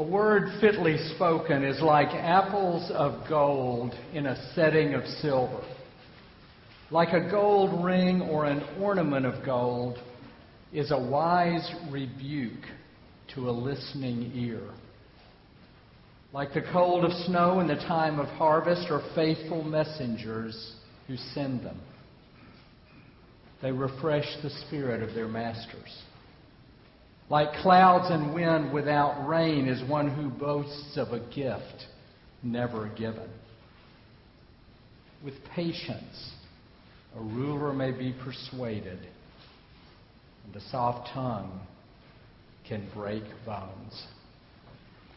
A word fitly spoken is like apples of gold in a setting of silver. Like a gold ring or an ornament of gold is a wise rebuke to a listening ear. Like the cold of snow in the time of harvest are faithful messengers who send them. They refresh the spirit of their masters. Like clouds and wind without rain is one who boasts of a gift never given. With patience, a ruler may be persuaded, and a soft tongue can break bones.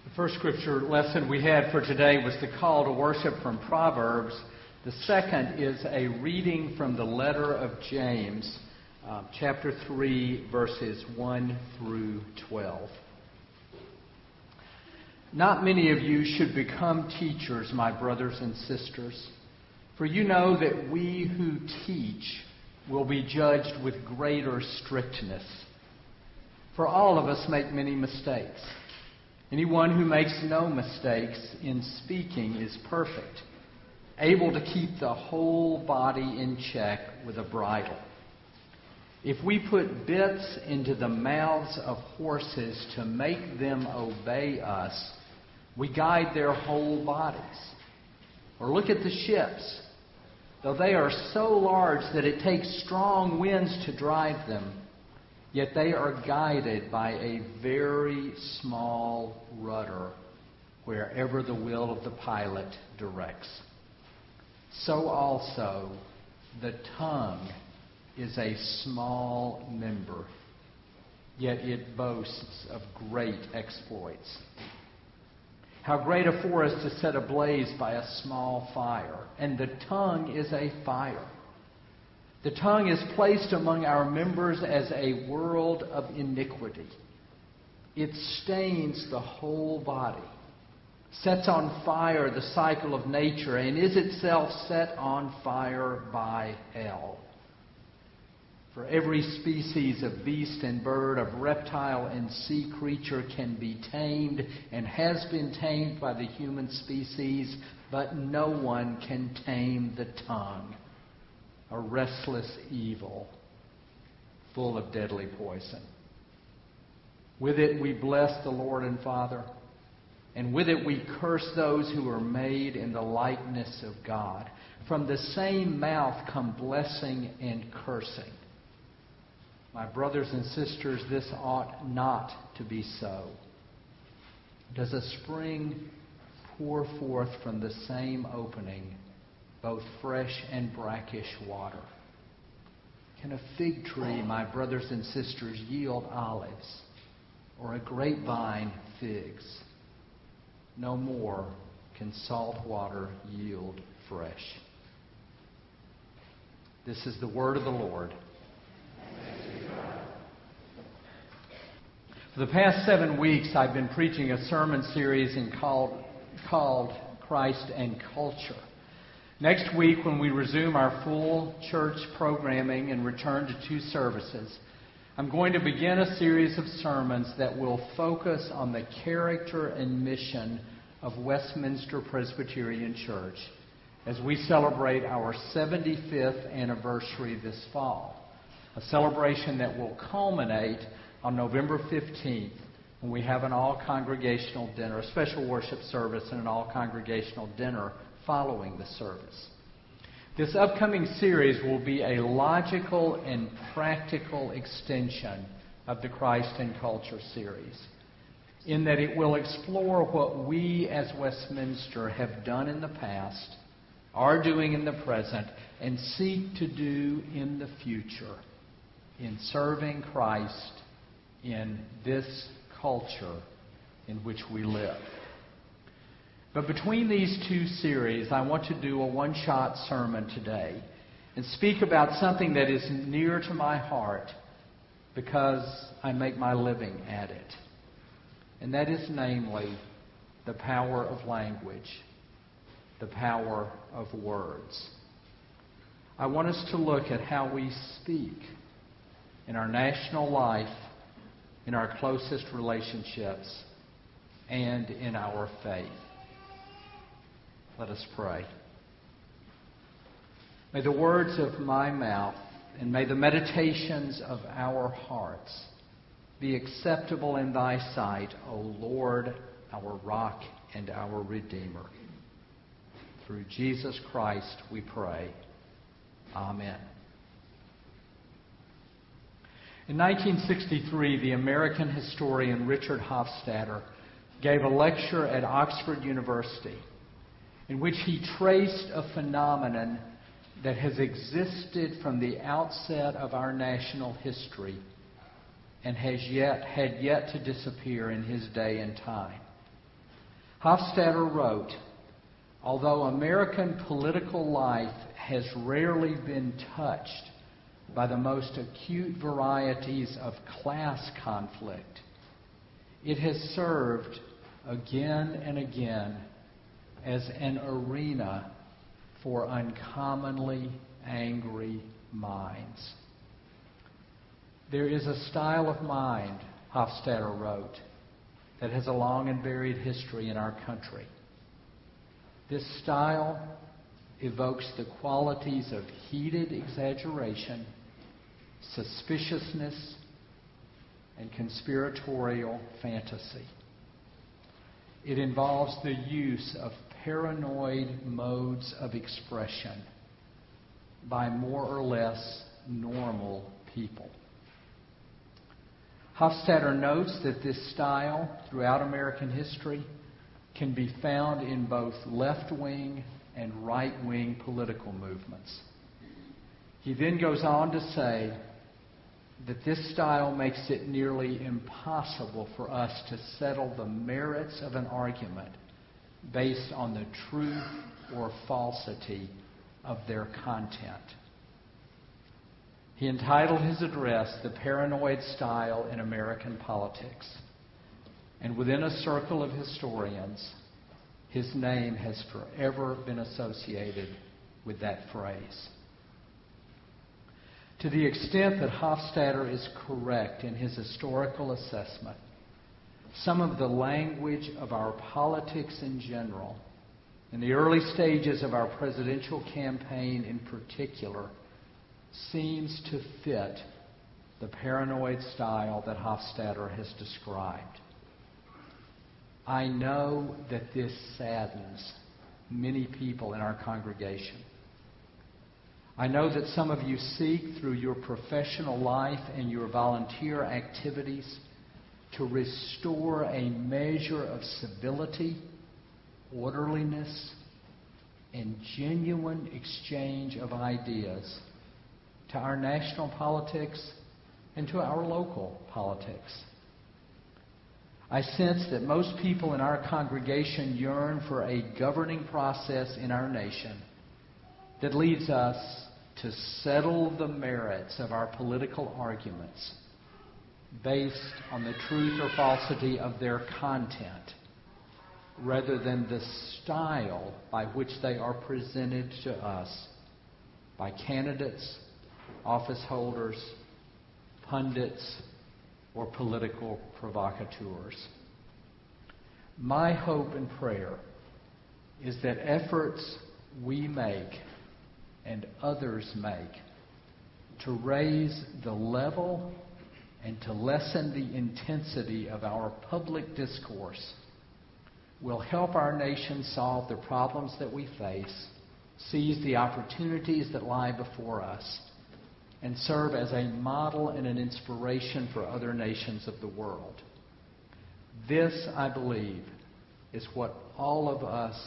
The first scripture lesson we had for today was the call to worship from Proverbs. The second is a reading from the letter of James, uh, chapter 3, verses 1 through 12. Not many of you should become teachers, my brothers and sisters, for you know that we who teach will be judged with greater strictness. For all of us make many mistakes. Anyone who makes no mistakes in speaking is perfect, able to keep the whole body in check with a bridle. If we put bits into the mouths of horses to make them obey us, we guide their whole bodies. Or look at the ships. Though they are so large that it takes strong winds to drive them, Yet they are guided by a very small rudder wherever the will of the pilot directs. So also, the tongue is a small member, yet it boasts of great exploits. How great a forest is set ablaze by a small fire, and the tongue is a fire the tongue is placed among our members as a world of iniquity. It stains the whole body, sets on fire the cycle of nature, and is itself set on fire by hell. For every species of beast and bird, of reptile and sea creature can be tamed and has been tamed by the human species, but no one can tame the tongue a restless evil full of deadly poison. With it we bless the Lord and Father, and with it we curse those who are made in the likeness of God. From the same mouth come blessing and cursing. My brothers and sisters, this ought not to be so. Does a spring pour forth from the same opening both fresh and brackish water? Can a fig tree, my brothers and sisters, yield olives, or a grapevine figs? No more can salt water yield fresh. This is the word of the Lord. For the past seven weeks, I've been preaching a sermon series called, called Christ and Culture. Next week, when we resume our full church programming and return to two services, I'm going to begin a series of sermons that will focus on the character and mission of Westminster Presbyterian Church as we celebrate our 75th anniversary this fall. A celebration that will culminate on November 15th when we have an all congregational dinner, a special worship service, and an all congregational dinner following the service. This upcoming series will be a logical and practical extension of the Christ and Culture series, in that it will explore what we as Westminster have done in the past, are doing in the present, and seek to do in the future in serving Christ in this culture in which we live. But between these two series, I want to do a one shot sermon today and speak about something that is near to my heart because I make my living at it. And that is namely the power of language, the power of words. I want us to look at how we speak in our national life, in our closest relationships, and in our faith. Let us pray. May the words of my mouth and may the meditations of our hearts be acceptable in thy sight, O Lord, our rock and our Redeemer. Through Jesus Christ we pray. Amen. In 1963, the American historian Richard Hofstadter gave a lecture at Oxford University in which he traced a phenomenon that has existed from the outset of our national history and has yet had yet to disappear in his day and time. Hofstadter wrote, although American political life has rarely been touched by the most acute varieties of class conflict, it has served again and again as an arena for uncommonly angry minds. There is a style of mind, Hofstadter wrote, that has a long and varied history in our country. This style evokes the qualities of heated exaggeration, suspiciousness, and conspiratorial fantasy. It involves the use of paranoid modes of expression by more or less normal people. Hofstadter notes that this style throughout American history can be found in both left wing and right wing political movements. He then goes on to say that this style makes it nearly impossible for us to settle the merits of an argument based on the truth or falsity of their content. He entitled his address The Paranoid Style in American Politics. And within a circle of historians, his name has forever been associated with that phrase. To the extent that Hofstadter is correct in his historical assessment, some of the language of our politics in general, in the early stages of our presidential campaign in particular, seems to fit the paranoid style that Hofstadter has described. I know that this saddens many people in our congregation. I know that some of you seek through your professional life and your volunteer activities to restore a measure of civility, orderliness, and genuine exchange of ideas to our national politics and to our local politics. I sense that most people in our congregation yearn for a governing process in our nation that leads us to settle the merits of our political arguments based on the truth or falsity of their content rather than the style by which they are presented to us by candidates, office holders, pundits, or political provocateurs. My hope and prayer is that efforts we make and others make to raise the level and to lessen the intensity of our public discourse will help our nation solve the problems that we face, seize the opportunities that lie before us, and serve as a model and an inspiration for other nations of the world. This, I believe, is what all of us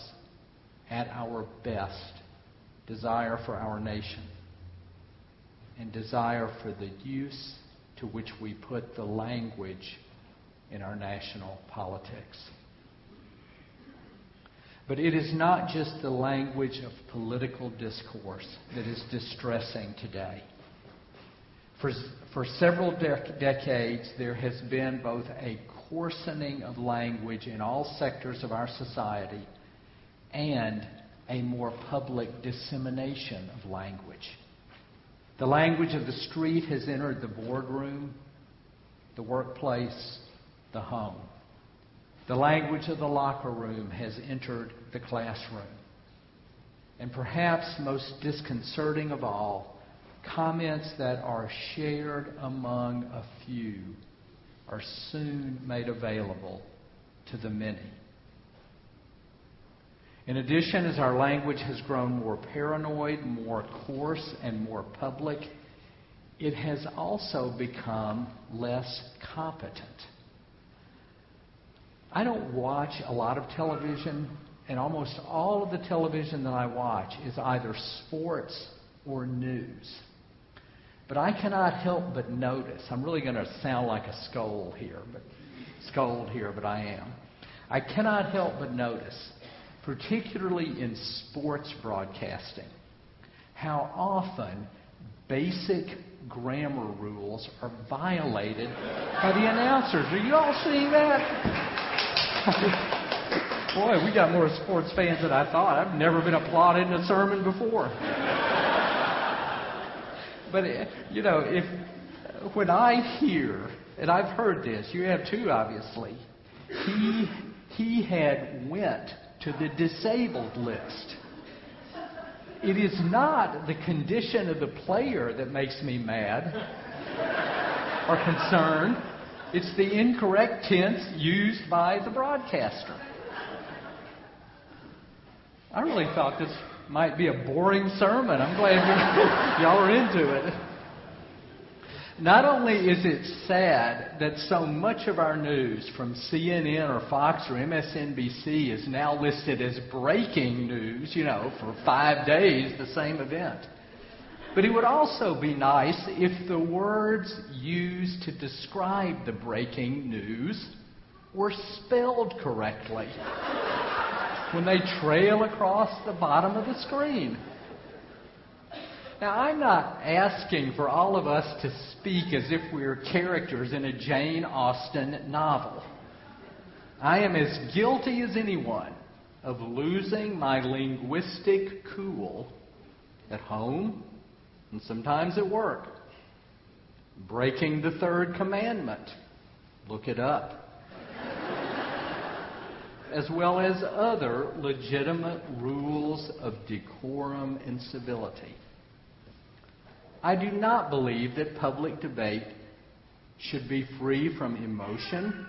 at our best desire for our nation and desire for the use to which we put the language in our national politics. But it is not just the language of political discourse that is distressing today. For, for several decades, there has been both a coarsening of language in all sectors of our society and a more public dissemination of language. The language of the street has entered the boardroom, the workplace, the home. The language of the locker room has entered the classroom. And perhaps most disconcerting of all, comments that are shared among a few are soon made available to the many. In addition, as our language has grown more paranoid, more coarse, and more public, it has also become less competent. I don't watch a lot of television, and almost all of the television that I watch is either sports or news. But I cannot help but notice, I'm really going to sound like a scold here, but scold here, but I am. I cannot help but notice, particularly in sports broadcasting, how often basic grammar rules are violated by the announcers. Are you all seeing that? Boy, we got more sports fans than I thought. I've never been applauded in a sermon before. But, eh, you know, if when I hear, and I've heard this, you have too, obviously, he, he had went to the disabled list. It is not the condition of the player that makes me mad or concerned. It's the incorrect tense used by the broadcaster. I really thought this might be a boring sermon. I'm glad y'all are into it. Not only is it sad that so much of our news from CNN or Fox or MSNBC is now listed as breaking news, you know, for five days, the same event. But it would also be nice if the words used to describe the breaking news were spelled correctly when they trail across the bottom of the screen. Now, I'm not asking for all of us to speak as if we're characters in a Jane Austen novel. I am as guilty as anyone of losing my linguistic cool at home and sometimes at work. Breaking the third commandment. Look it up as well as other legitimate rules of decorum and civility. I do not believe that public debate should be free from emotion,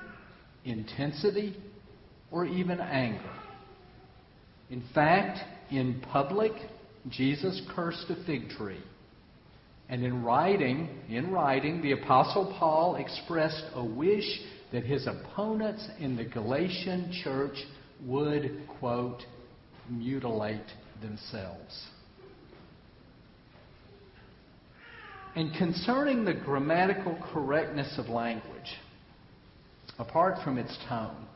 intensity, or even anger. In fact, in public, Jesus cursed a fig tree. And in writing, in writing, the apostle Paul expressed a wish that his opponents in the Galatian church would, quote, mutilate themselves. And concerning the grammatical correctness of language, apart from its tone,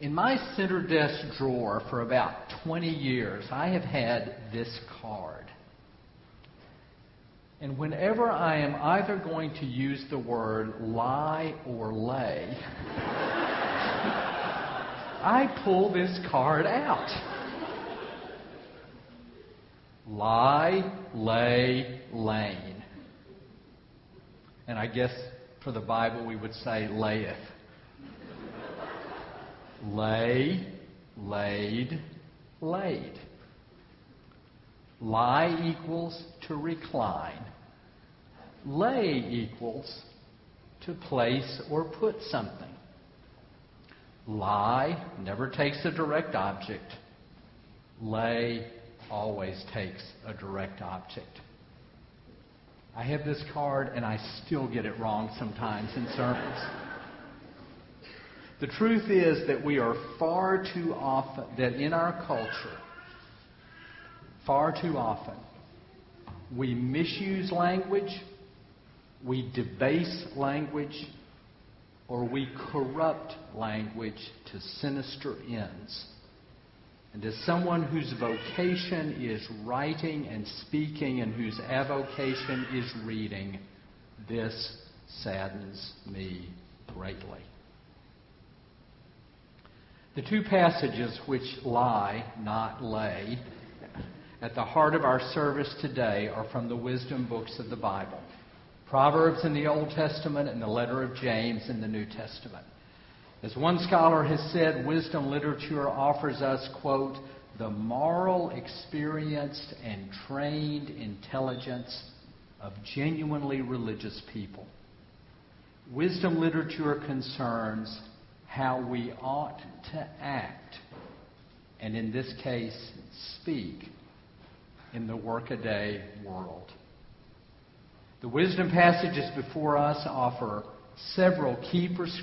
in my center desk drawer for about 20 years, I have had this card. And whenever I am either going to use the word lie or lay, I pull this card out. Lie, lay, lain. And I guess for the Bible we would say layeth. Lay, laid, laid. Lie equals to recline. Lay equals to place or put something. Lie never takes a direct object. Lay always takes a direct object. I have this card and I still get it wrong sometimes in sermons. The truth is that we are far too often, that in our culture, far too often, we misuse language, we debase language, or we corrupt language to sinister ends. And as someone whose vocation is writing and speaking and whose avocation is reading, this saddens me greatly. The two passages which lie, not lay, at the heart of our service today are from the wisdom books of the Bible Proverbs in the Old Testament and the letter of James in the New Testament. As one scholar has said, wisdom literature offers us, quote, the moral, experienced, and trained intelligence of genuinely religious people. Wisdom literature concerns how we ought to act, and in this case, speak, in the workaday world. The wisdom passages before us offer several key, pres-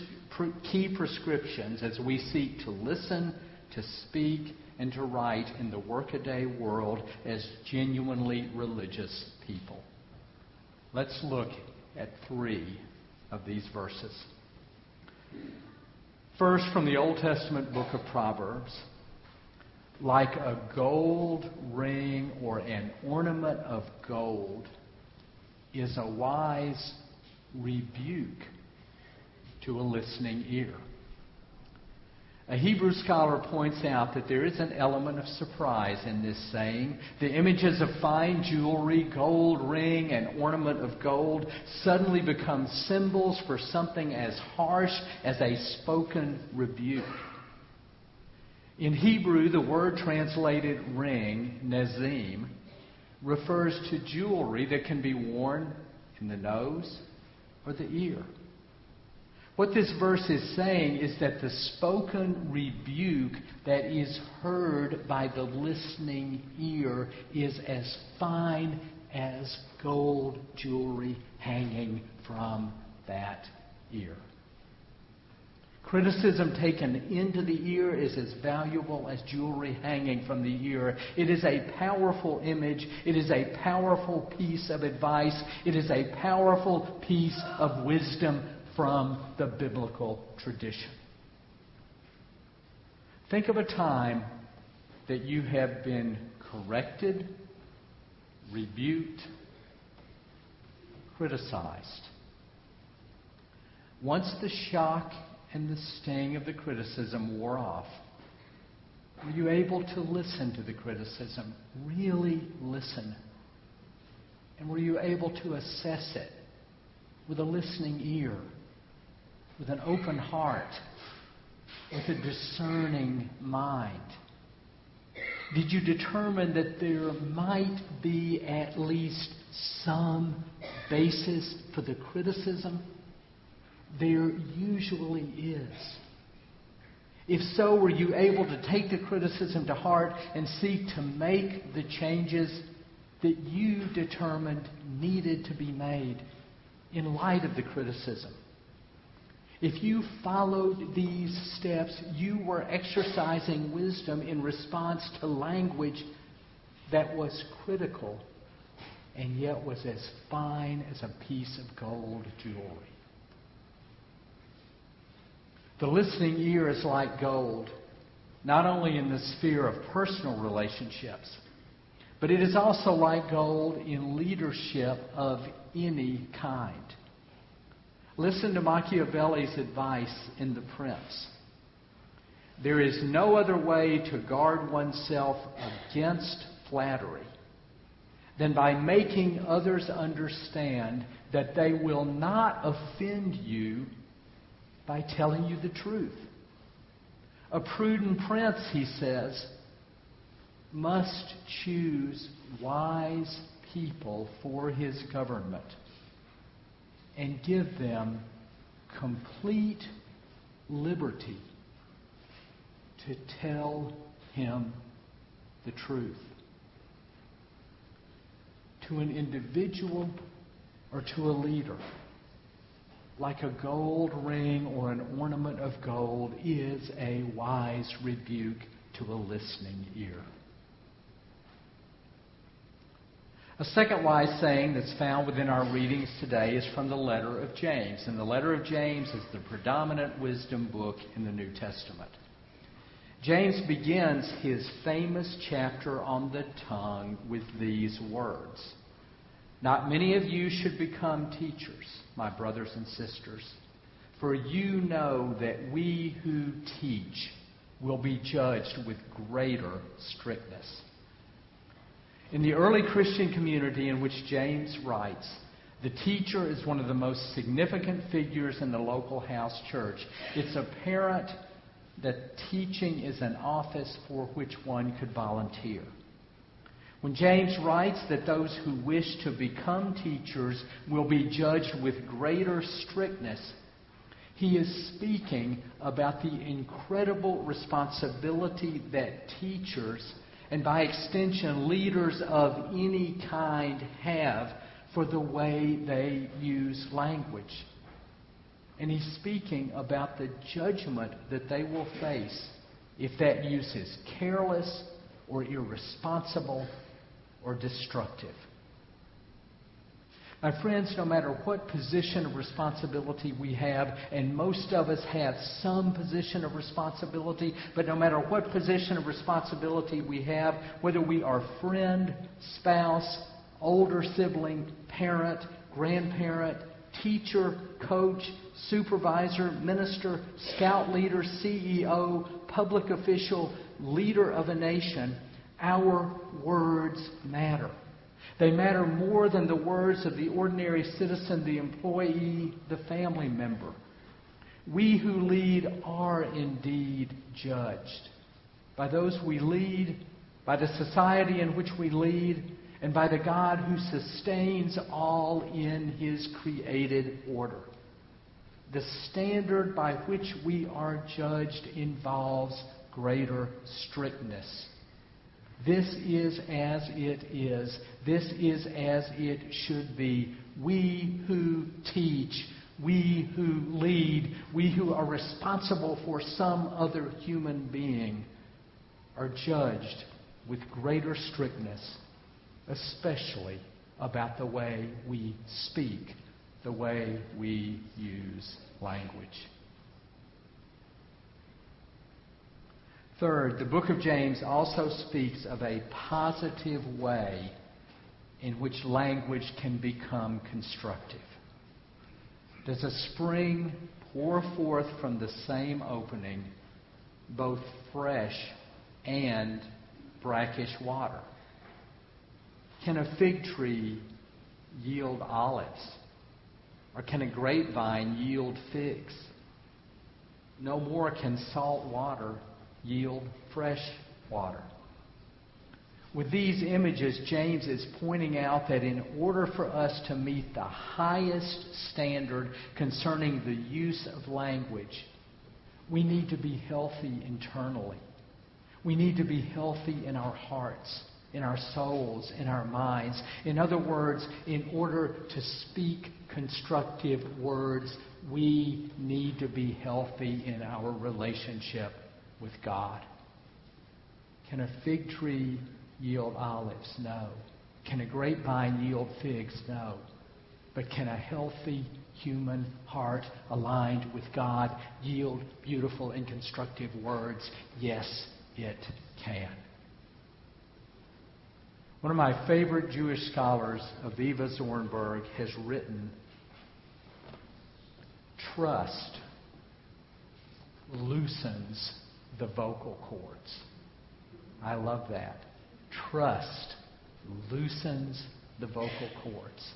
key prescriptions as we seek to listen, to speak, and to write in the workaday world as genuinely religious people. Let's look at three of these verses. First, from the Old Testament book of Proverbs. Like a gold ring or an ornament of gold is a wise rebuke to a listening ear. A Hebrew scholar points out that there is an element of surprise in this saying. The images of fine jewelry, gold ring, and ornament of gold suddenly become symbols for something as harsh as a spoken rebuke. In Hebrew, the word translated ring, nezim, refers to jewelry that can be worn in the nose or the ear. What this verse is saying is that the spoken rebuke that is heard by the listening ear is as fine as gold jewelry hanging from that ear. Criticism taken into the ear is as valuable as jewelry hanging from the ear. It is a powerful image. It is a powerful piece of advice. It is a powerful piece of wisdom from the biblical tradition. Think of a time that you have been corrected, rebuked, criticized. Once the shock and the sting of the criticism wore off, were you able to listen to the criticism? Really listen. And were you able to assess it with a listening ear? with an open heart, with a discerning mind? Did you determine that there might be at least some basis for the criticism? There usually is. If so, were you able to take the criticism to heart and seek to make the changes that you determined needed to be made in light of the criticism? If you followed these steps, you were exercising wisdom in response to language that was critical and yet was as fine as a piece of gold jewelry. The listening ear is like gold, not only in the sphere of personal relationships, but it is also like gold in leadership of any kind. Listen to Machiavelli's advice in The Prince. There is no other way to guard oneself against flattery than by making others understand that they will not offend you by telling you the truth. A prudent prince, he says, must choose wise people for his government and give them complete liberty to tell him the truth. To an individual or to a leader, like a gold ring or an ornament of gold is a wise rebuke to a listening ear. A second wise saying that's found within our readings today is from the letter of James. And the letter of James is the predominant wisdom book in the New Testament. James begins his famous chapter on the tongue with these words Not many of you should become teachers, my brothers and sisters, for you know that we who teach will be judged with greater strictness. In the early Christian community in which James writes, The teacher is one of the most significant figures in the local house church. It's apparent that teaching is an office for which one could volunteer. When James writes that those who wish to become teachers will be judged with greater strictness, he is speaking about the incredible responsibility that teachers, and by extension leaders of any kind, have for the way they use language. And he's speaking about the judgment that they will face if that use is careless or irresponsible or destructive. My friends, no matter what position of responsibility we have, and most of us have some position of responsibility, but no matter what position of responsibility we have, whether we are friend, spouse, older sibling, parent, grandparent, teacher, coach, supervisor, minister, scout leader, CEO, public official, leader of a nation, our words matter. They matter more than the words of the ordinary citizen, the employee, the family member. We who lead are indeed judged by those we lead, by the society in which we lead, and by the God who sustains all in his created order. The standard by which we are judged involves greater strictness. This is as it is. This is as it should be. We who teach, we who lead, we who are responsible for some other human being are judged with greater strictness especially about the way we speak, the way we use language. Third, the book of James also speaks of a positive way in which language can become constructive. Does a spring pour forth from the same opening both fresh and brackish water? Can a fig tree yield olives? Or can a grapevine yield figs? No more can salt water yield fresh water. With these images, James is pointing out that in order for us to meet the highest standard concerning the use of language, we need to be healthy internally. We need to be healthy in our hearts in our souls, in our minds. In other words, in order to speak constructive words, we need to be healthy in our relationship with God. Can a fig tree yield olives? No. Can a grapevine yield figs? No. But can a healthy human heart aligned with God yield beautiful and constructive words? Yes, it can. One of my favorite Jewish scholars, Avivah Zornberg, has written Trust loosens the vocal cords. I love that. Trust loosens the vocal cords.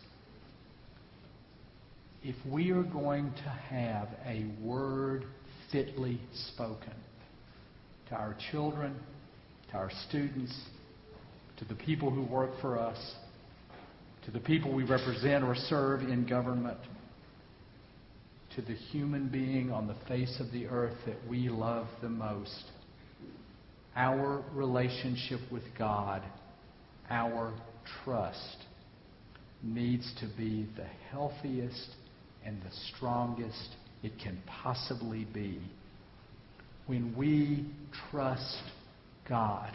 If we are going to have a word fitly spoken to our children, to our students, to the people who work for us, to the people we represent or serve in government, to the human being on the face of the earth that we love the most. Our relationship with God, our trust, needs to be the healthiest and the strongest it can possibly be. When we trust God,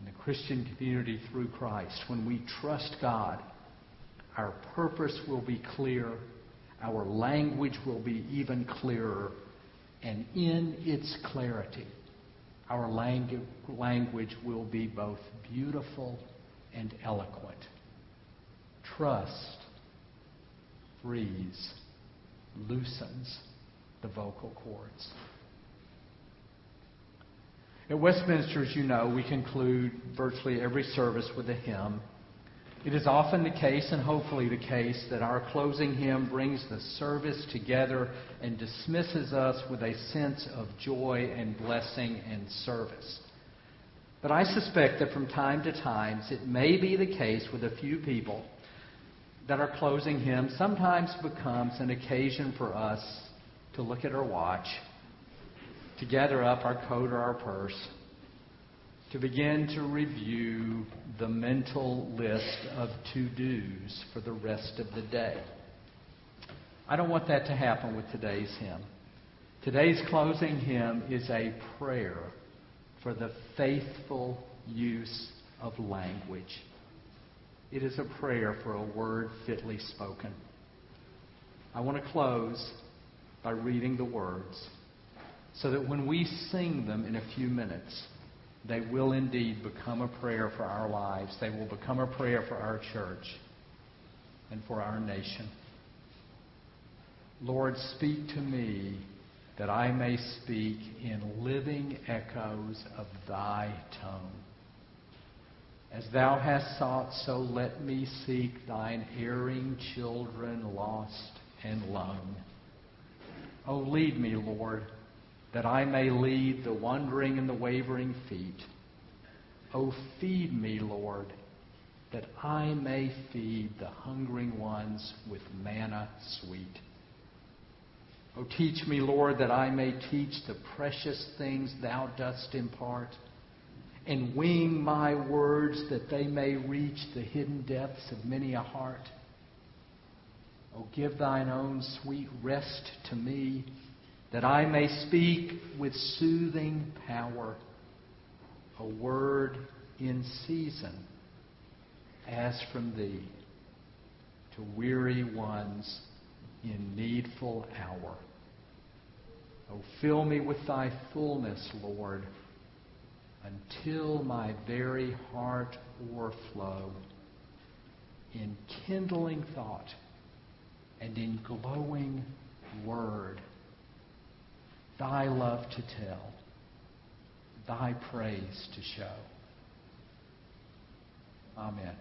in the Christian community through Christ, when we trust God, our purpose will be clear, our language will be even clearer, and in its clarity, our langu- language will be both beautiful and eloquent. Trust frees, loosens the vocal cords. At Westminster, as you know, we conclude virtually every service with a hymn. It is often the case, and hopefully the case, that our closing hymn brings the service together and dismisses us with a sense of joy and blessing and service. But I suspect that from time to time, it may be the case with a few people that our closing hymn sometimes becomes an occasion for us to look at our watch, to gather up our coat or our purse, to begin to review the mental list of to dos for the rest of the day. I don't want that to happen with today's hymn. Today's closing hymn is a prayer for the faithful use of language. It is a prayer for a word fitly spoken. I want to close by reading the words so that when we sing them in a few minutes, they will indeed become a prayer for our lives. They will become a prayer for our church and for our nation. Lord, speak to me that I may speak in living echoes of thy tone. As thou hast sought, so let me seek thine erring children lost and lone. Oh, lead me, Lord that I may lead the wandering and the wavering feet. Oh, feed me, Lord, that I may feed the hungering ones with manna sweet. Oh, teach me, Lord, that I may teach the precious things thou dost impart, and wing my words that they may reach the hidden depths of many a heart. Oh, give thine own sweet rest to me that I may speak with soothing power a word in season as from thee to weary ones in needful hour. Oh, fill me with thy fullness, Lord, until my very heart o'erflow in kindling thought and in glowing word thy love to tell, thy praise to show. Amen.